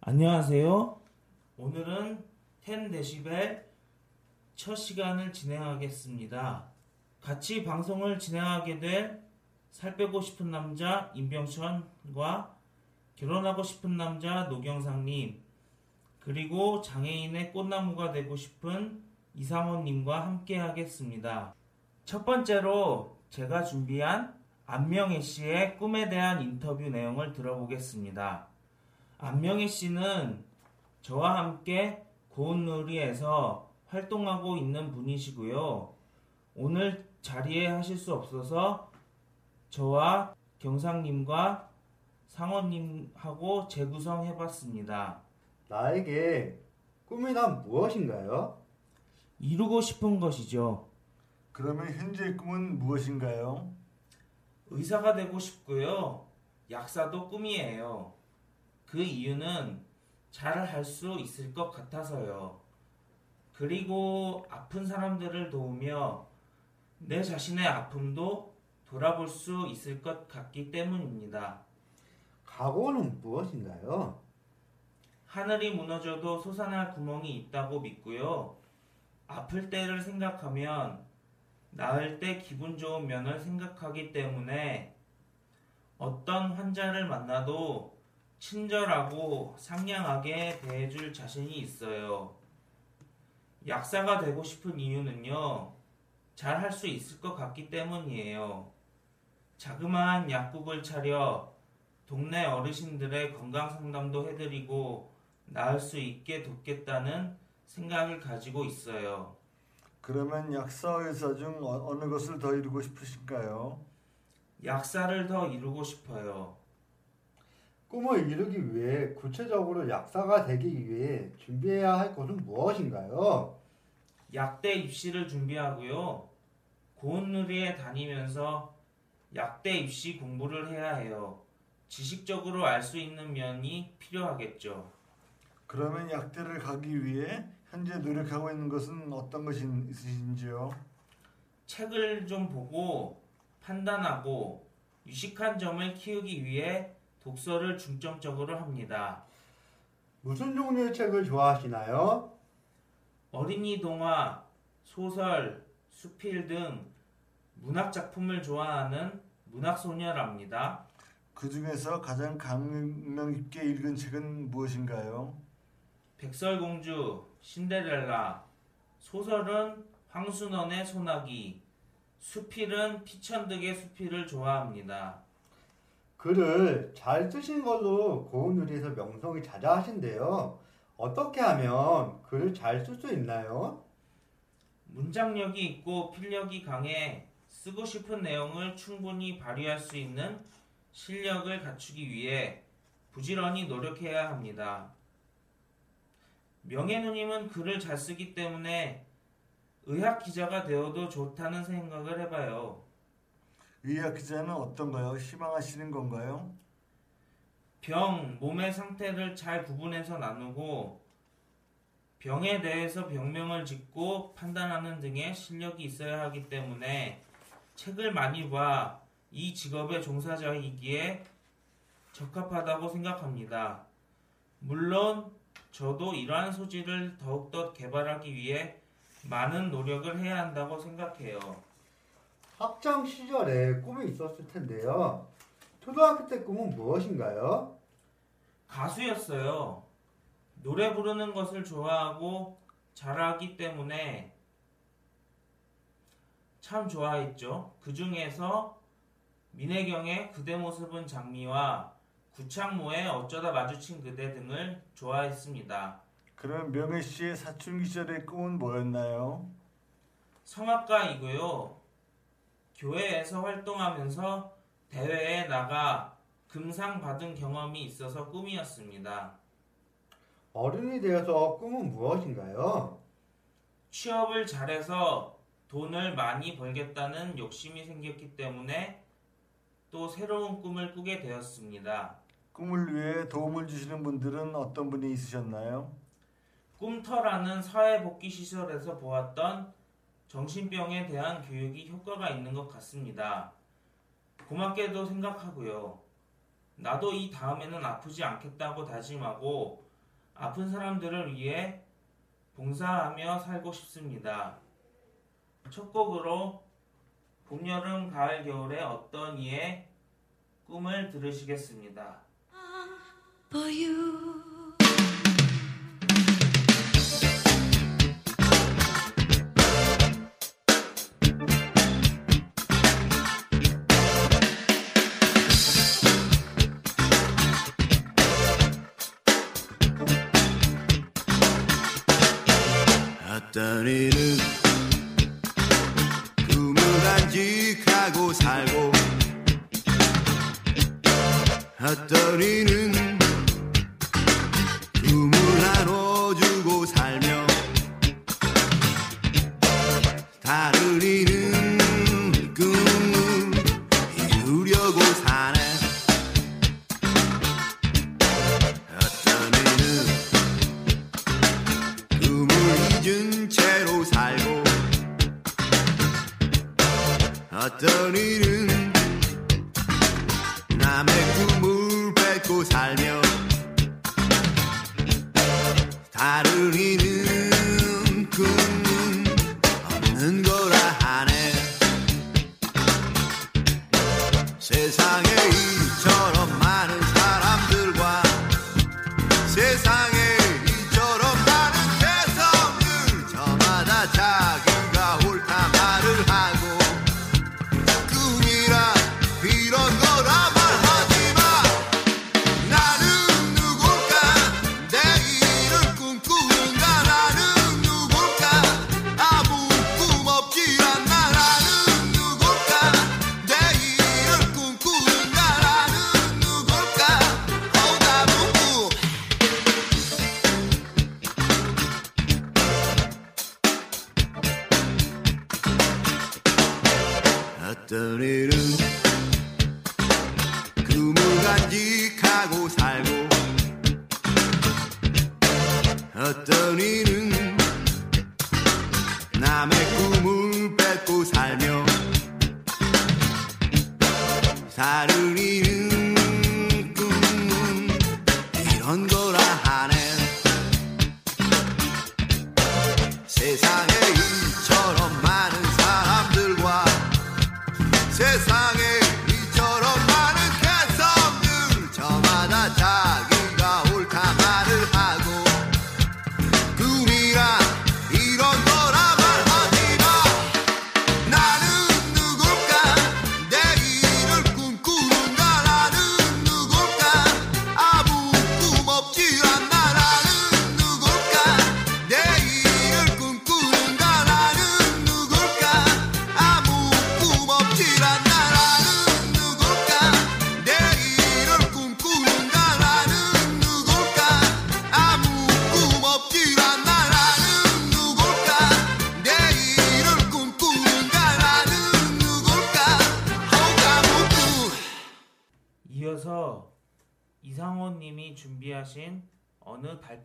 안녕하세요. 오늘은 10데시벨 첫 시간을 진행하겠습니다. 같이 방송을 진행하게 될 살 빼고 싶은 남자 임병천과 결혼하고 싶은 남자 노경상님 그리고 장애인의 꽃나무가 되고 싶은 이상호님과 함께 하겠습니다. 첫 번째로 제가 준비한 안명혜 씨의 꿈에 대한 인터뷰 내용을 들어보겠습니다. 안명희 씨는 저와 함께 고운누리에서 활동하고 있는 분이시고요. 오늘 자리에 하실 수 없어서 저와 경상님과 상원님하고 재구성해봤습니다. 나에게 꿈이란 무엇인가요? 이루고 싶은 것이죠. 그러면 현재의 꿈은 무엇인가요? 의사가 되고 싶고요. 약사도 꿈이에요. 그 이유는 잘 할 수 있을 것 같아서요. 그리고 아픈 사람들을 도우며 내 자신의 아픔도 돌아볼 수 있을 것 같기 때문입니다. 각오는 무엇인가요? 하늘이 무너져도 솟아날 구멍이 있다고 믿고요. 아플 때를 생각하면 나을 때 기분 좋은 면을 생각하기 때문에 어떤 환자를 만나도 친절하고 상냥하게 대해줄 자신이 있어요. 약사가 되고 싶은 이유는요, 잘 할 수 있을 것 같기 때문이에요. 자그마한 약국을 차려 동네 어르신들의 건강 상담도 해드리고 나을 수 있게 돕겠다는 생각을 가지고 있어요. 그러면 약사 의사 중 어- 어느 것을 더 이루고 싶으신가요? 약사를 더 이루고 싶어요. 꿈을 이루기 위해 구체적으로 약사가 되기 위해 준비해야 할 것은 무엇인가요? 약대 입시를 준비하고요. 고운누리에 다니면서 약대 입시 공부를 해야 해요. 지식적으로 알 수 있는 면이 필요하겠죠. 그러면 약대를 가기 위해 현재 노력하고 있는 것은 어떤 것이 있으신지요? 책을 좀 보고 판단하고 유식한 점을 키우기 위해 독서를 중점적으로 합니다. 무슨 종류의 책을 좋아하시나요? 어린이 동화, 소설, 수필 등 문학 작품을 좋아하는 문학 소녀랍니다. 그 중에서 가장 감명 깊게 읽은 책은 무엇인가요? 백설공주, 신데렐라, 소설은 황순원의 소나기, 수필은 피천득의 수필을 좋아합니다. 글을 잘 쓰신 걸로 고운누리에서 명성이 자자하신데요. 어떻게 하면 글을 잘 쓸 수 있나요? 문장력이 있고 필력이 강해 쓰고 싶은 내용을 충분히 발휘할 수 있는 실력을 갖추기 위해 부지런히 노력해야 합니다. 명예누님은 글을 잘 쓰기 때문에 의학 기자가 되어도 좋다는 생각을 해봐요. 의학 기자는 어떤가요? 희망하시는 건가요? 병, 몸의 상태를 잘 구분해서 나누고 병에 대해서 병명을 짓고 판단하는 등의 실력이 있어야 하기 때문에 책을 많이 봐 이 직업의 종사자이기에 적합하다고 생각합니다. 물론 저도 이러한 소질을 더욱더 개발하기 위해 많은 노력을 해야 한다고 생각해요. 학창 시절에 꿈이 있었을 텐데요. 초등학교 때 꿈은 무엇인가요? 가수였어요. 노래 부르는 것을 좋아하고 잘하기 때문에 참 좋아했죠. 그 중에서 민혜경의 그대 모습은 장미와 구창모의 어쩌다 마주친 그대 등을 좋아했습니다. 그럼 명혜 씨의 사춘기 시절의 꿈은 뭐였나요? 성악가이고요. 교회에서 활동하면서 대회에 나가 금상 받은 경험이 있어서 꿈이었습니다. 어른이 되어서 꿈은 무엇인가요? 취업을 잘해서 돈을 많이 벌겠다는 욕심이 생겼기 때문에 또 새로운 꿈을 꾸게 되었습니다. 꿈을 위해 도움을 주시는 분들은 어떤 분이 있으셨나요? 꿈터라는 사회복지시설에서 보았던 정신병에 대한 교육이 효과가 있는 것 같습니다. 고맙게도 생각하고요. 나도 이 다음에는 아프지 않겠다고 다짐하고 아픈 사람들을 위해 봉사하며 살고 싶습니다. 첫 곡으로 봄, 여름, 가을, 겨울의 어떤 이의 꿈을 들으시겠습니다. for you.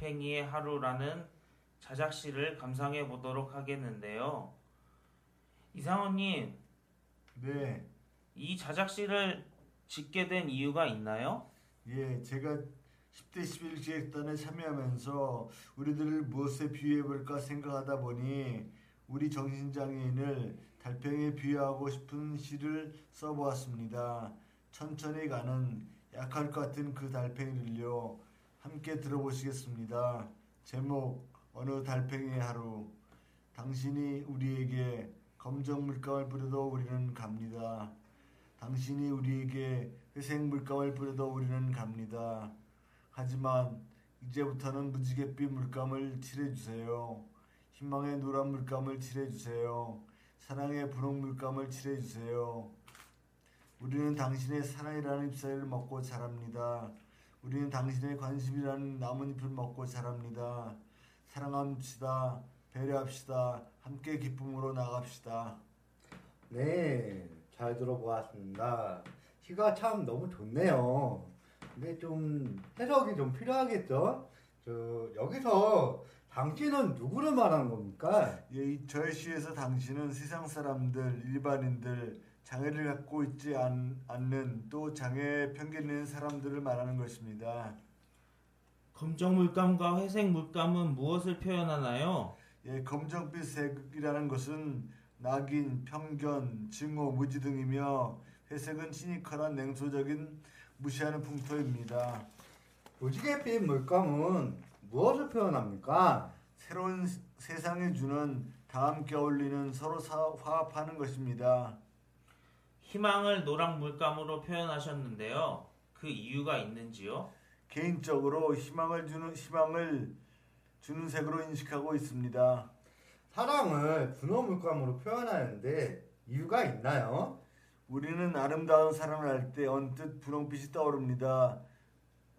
달팽이의 하루라는 자작시를 감상해 보도록 하겠는데요. 이상호님, 네, 이 자작시를 짓게 된 이유가 있나요? 예, 제가 10대 11 기획단에 참여하면서 우리들을 무엇에 비유해볼까 생각하다 보니 우리 정신장애인을 달팽이에 비유하고 싶은 시를 써보았습니다. 천천히 가는 약할 것 같은 그 달팽이를요 함께 들어보시겠습니다. 제목 어느 달팽이의 하루 당신이 우리에게 검정 물감을 뿌려도 우리는 갑니다. 당신이 우리에게 회색 물감을 뿌려도 우리는 갑니다. 하지만 이제부터는 무지갯빛 물감을 칠해주세요. 희망의 노란 물감을 칠해주세요. 사랑의 분홍 물감을 칠해주세요. 우리는 당신의 사랑이라는 잎사귀를 먹고 자랍니다. 우리는 당신의 관심이라는 나뭇잎을 먹고 자랍니다. 사랑합시다. 배려합시다. 함께 기쁨으로 나갑시다. 네, 잘 들어보았습니다. 시가 참 너무 좋네요. 근데 좀 해석이 좀 필요하겠죠? 저, 여기서 당신은 누구를 말하는 겁니까? 예, 이 저의 시에서 당신은 세상 사람들, 일반인들, 장애를 갖고 있지 않, 않는 또 장애에 편견 있는 사람들을 말하는 것입니다. 검정 물감과 회색 물감은 무엇을 표현하나요? 예, 검정빛 색이라는 것은 낙인, 편견, 증오, 무지 등이며 회색은 시니컬한 냉소적인 무시하는 풍토입니다. 무지갯빛 물감은 무엇을 표현합니까? 새로운 세- 세상에 주는 다 함께 어울리는 서로 사- 화합하는 것입니다. 희망을 노랑 물감으로 표현하셨는데요. 그 이유가 있는지요? 개인적으로 희망을 주는 희망을 주는 색으로 인식하고 있습니다. 사랑을 분홍 물감으로 표현하는데 이유가 있나요? 우리는 아름다운 사랑을 할때 언뜻 분홍빛이 떠오릅니다.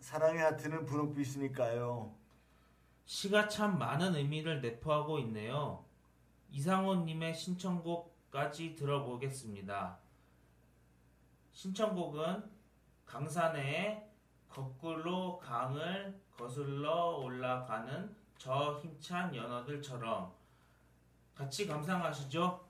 사랑의 하트는 분홍빛이니까요. 시가 참 많은 의미를 내포하고 있네요. 이상호님의 신청곡까지 들어보겠습니다. 신청곡은 강산의 거꾸로 강을 거슬러 올라가는 저 힘찬 연어들처럼 같이 감상하시죠.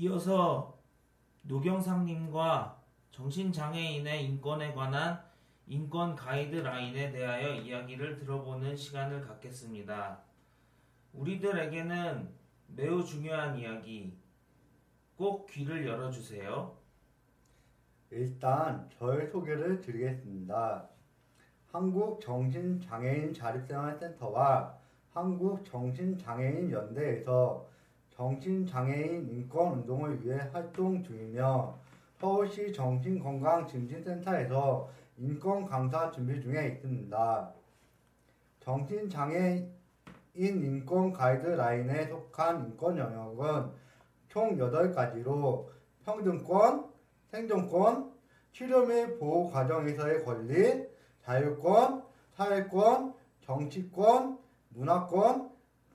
이어서 노경상님과 정신장애인의 인권에 관한 인권 가이드라인에 대하여 이야기를 들어보는 시간을 갖겠습니다. 우리들에게는 매우 중요한 이야기, 꼭 귀를 열어주세요. 일단 저의 소개를 드리겠습니다. 한국정신장애인 자립생활센터와 한국정신장애인 연대에서 정신장애인 인권운동을 위해 활동 중이며 서울시 정신건강증진센터에서 인권 강사 준비 중에 있습니다. 정신장애인 인권 가이드라인에 속한 인권 영역은 총 8가지로 평등권, 생존권, 치료 및 보호 과정에서의 권리, 자유권, 사회권, 정치권, 문화권,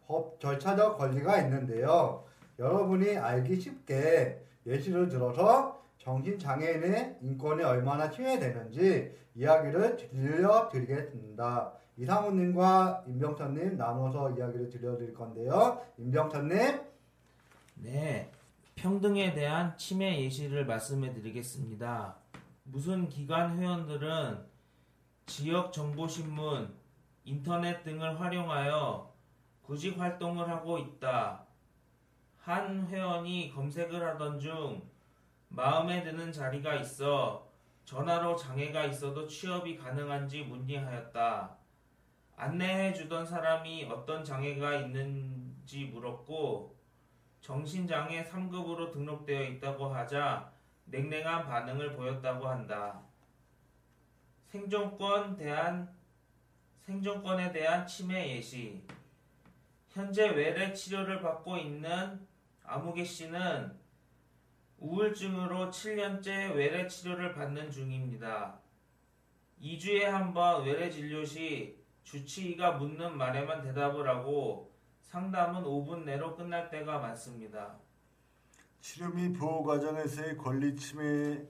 법 절차적 권리가 있는데요. 여러분이 알기 쉽게 예시를 들어서 정신장애인의 인권이 얼마나 침해되는지 이야기를 들려드리겠습니다. 이상훈님과 임병천님 나눠서 이야기를 들려드릴 건데요. 임병천님. 네, 평등에 대한 침해 예시를 말씀해 드리겠습니다. 무슨 기관 회원들은 지역 정보신문, 인터넷 등을 활용하여 구직 활동을 하고 있다. 한 회원이 검색을 하던 중 마음에 드는 자리가 있어 전화로 장애가 있어도 취업이 가능한지 문의하였다. 안내해 주던 사람이 어떤 장애가 있는지 물었고 정신장애 3급으로 등록되어 있다고 하자 냉랭한 반응을 보였다고 한다. 생존권 대한 생존권에 대한 침해 예시. 현재 외래 치료를 받고 있는 아무개 씨는 우울증으로 7년째 외래 치료를 받는 중입니다. 2주에 한 번 외래 진료 시 주치의가 묻는 말에만 대답을 하고 상담은 5분 내로 끝날 때가 많습니다. 치료 및 보호 과정에서의 권리 침해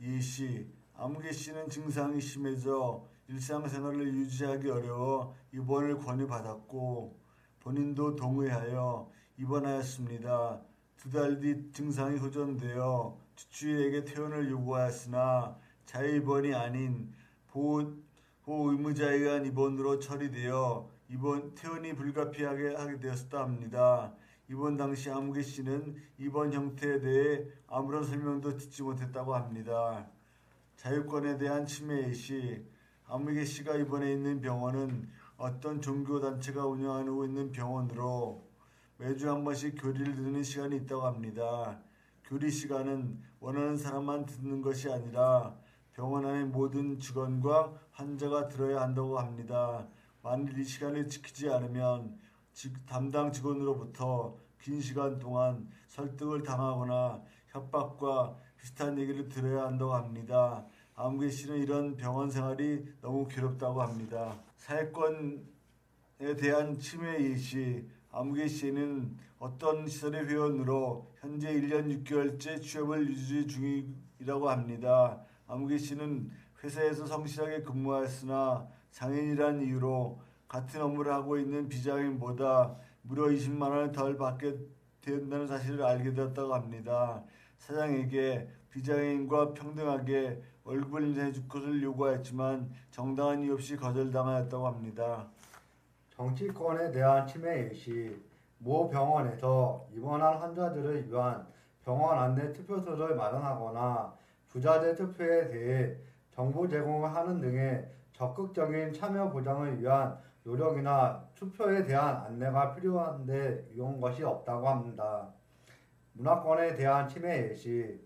예시 아무개 씨는 증상이 심해져 일상생활을 유지하기 어려워 입원을 권유받았고 본인도 동의하여 입원하였습니다. 두 달 뒤 증상이 호전되어 주치의에게 퇴원을 요구하였으나 자유입원이 아닌 보호, 보호 의무자에 의한 입원으로 처리되어 입원 퇴원이 불가피하게 하게 되었다 합니다. 입원 당시 아무개 씨는 입원 형태에 대해 아무런 설명도 듣지 못했다고 합니다. 자유권에 대한 침해 시 아무개 씨가 입원해 있는 병원은 어떤 종교 단체가 운영하고 있는 병원으로 매주 한 번씩 교리를 듣는 시간이 있다고 합니다. 교리 시간은 원하는 사람만 듣는 것이 아니라 병원 안의 모든 직원과 환자가 들어야 한다고 합니다. 만일 이 시간을 지키지 않으면 담당 직원으로부터 긴 시간 동안 설득을 당하거나 협박과 비슷한 얘기를 들어야 한다고 합니다. 아무개 씨는 이런 병원 생활이 너무 괴롭다고 합니다. 사회권에 대한 침해 예시 아무개 씨는 어떤 시설의 회원으로 현재 1년 6개월째 취업을 유지 중이라고 합니다. 아무개 씨는 회사에서 성실하게 근무하였으나 장애인이라는 이유로 같은 업무를 하고 있는 비장애인보다 무려 20만 원을 덜 받게 된다는 사실을 알게 되었다고 합니다. 사장에게 비장애인과 평등하게 월급을 내줄 것을 요구하였지만 정당한 이유 없이 거절당하였다고 합니다. 정치권에 대한 침해 예시 모 병원에서 입원한 환자들을 위한 병원 안내 투표소를 마련하거나 부재자 투표에 대해 정보 제공을 하는 등의 적극적인 참여 보장을 위한 노력이나 투표에 대한 안내가 필요한데 이런 것이 없다고 합니다. 문화권에 대한 침해 예시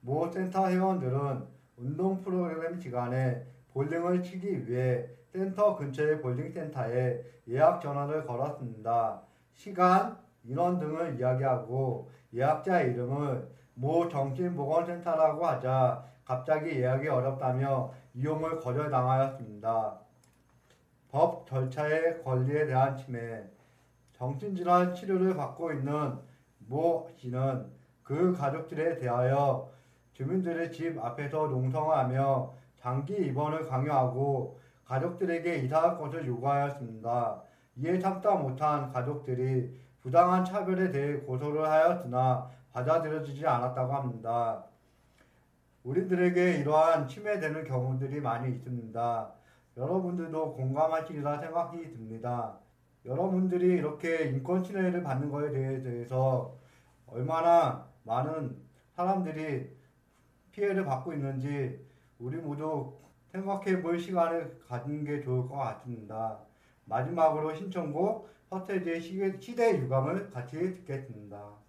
모 센터 회원들은 운동 프로그램 시간에 볼링을 치기 위해 센터 근처의 볼링센터에 예약 전화를 걸었습니다. 시간, 인원 등을 이야기하고 예약자 이름을 모 정신보건센터라고 하자 갑자기 예약이 어렵다며 이용을 거절당하였습니다. 법 절차의 권리에 대한 침해 정신질환 치료를 받고 있는 모 씨는 그 가족들에 대하여 주민들의 집 앞에서 농성하며 장기 입원을 강요하고 가족들에게 이사할 것을 요구하였습니다. 이에 참다 못한 가족들이 부당한 차별에 대해 고소를 하였으나 받아들여지지 않았다고 합니다. 우리들에게 이러한 침해되는 경우들이 많이 있습니다. 여러분들도 공감하시리라 생각이 듭니다. 여러분들이 이렇게 인권 침해를 받는 것에 대해서 얼마나 많은 사람들이 피해를 받고 있는지 우리 모두 생각해 볼 시간을 가진 게 좋을 것 같습니다. 마지막으로 신청곡 서태지의 시대, 유감을 같이 듣겠습니다.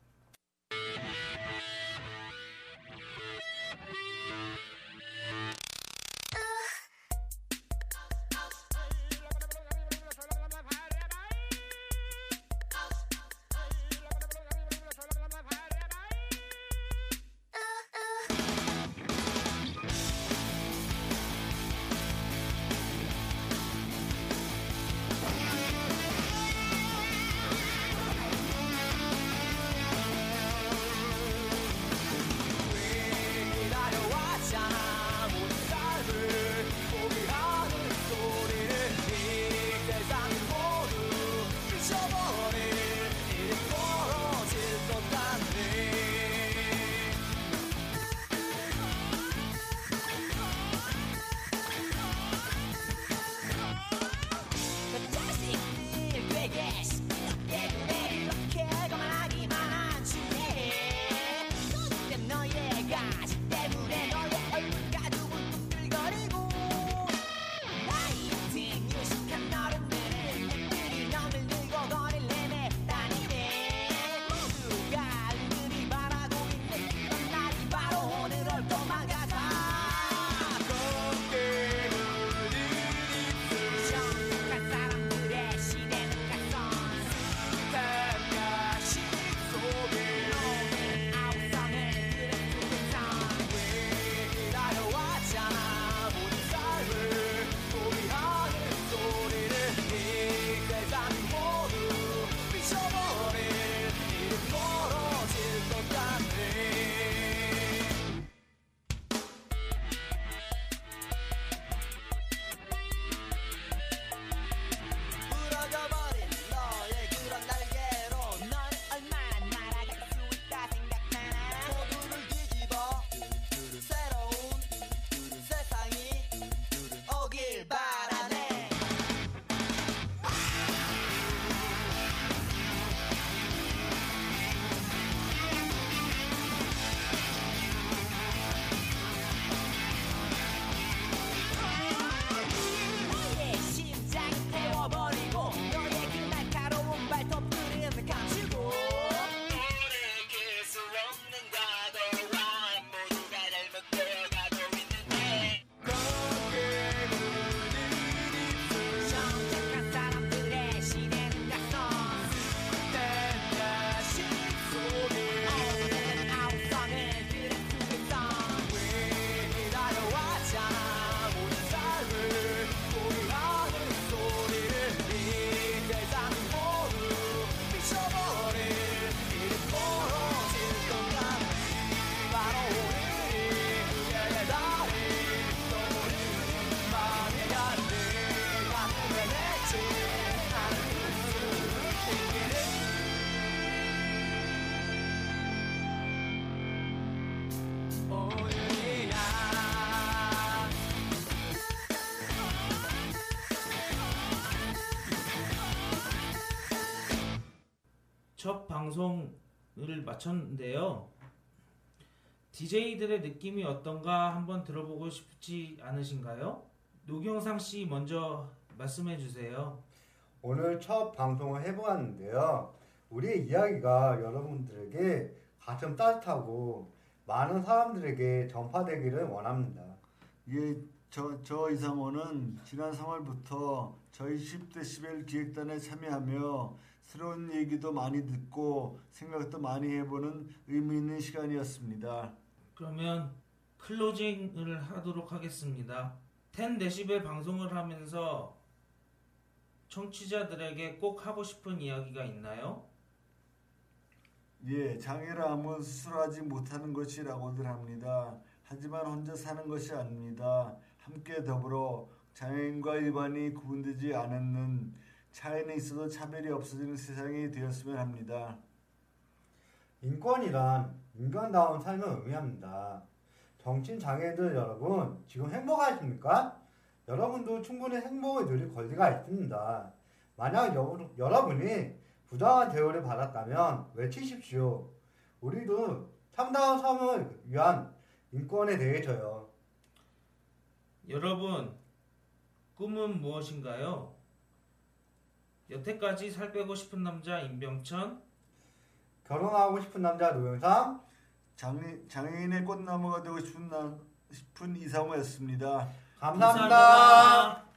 방송을 마쳤는데요. DJ들의 느낌이 어떤가 한번 들어보고 싶지 않으신가요? 노경상 씨 먼저 말씀해 주세요. 오늘 첫 방송을 해보았는데요. 우리의 이야기가 여러분들에게 가슴 따뜻하고 많은 사람들에게 전파되기를 원합니다. 예, 저, 저 이상호는 지난 3월부터 저희 10대 11 기획단에 참여하며 새로운 얘기도 많이 듣고 생각도 많이 해보는 의미 있는 시간이었습니다. 그러면 클로징을 하도록 하겠습니다. 10데시벨 방송을 하면서 청취자들에게 꼭 하고 싶은 이야기가 있나요? 예, 아무 수술하지 못하는 것이라고들 합니다. 하지만 혼자 사는 것이 아닙니다. 함께 더불어 장애인과 일반이 구분되지 않는 차이는 있어도 차별이 없어지는 세상이 되었으면 합니다. 인권이란 인간다운 삶을 의미합니다. 정신 장애인들 여러분, 지금 행복하십니까? 여러분도 충분히 행복을 누릴 권리가 있습니다. 만약 여, 여러분이 부당한 대우를 받았다면 외치십시오. 우리도 참다운 삶을 위한 인권에 대해서요. 여러분, 꿈은 무엇인가요? 여태까지 살 빼고 싶은 남자 임병천, 결혼하고 싶은 남자 노영상, 장애, 장애인의 꽃나무가 되고 싶은, 나, 싶은 이상호였습니다. 감사합니다. 감사합니다.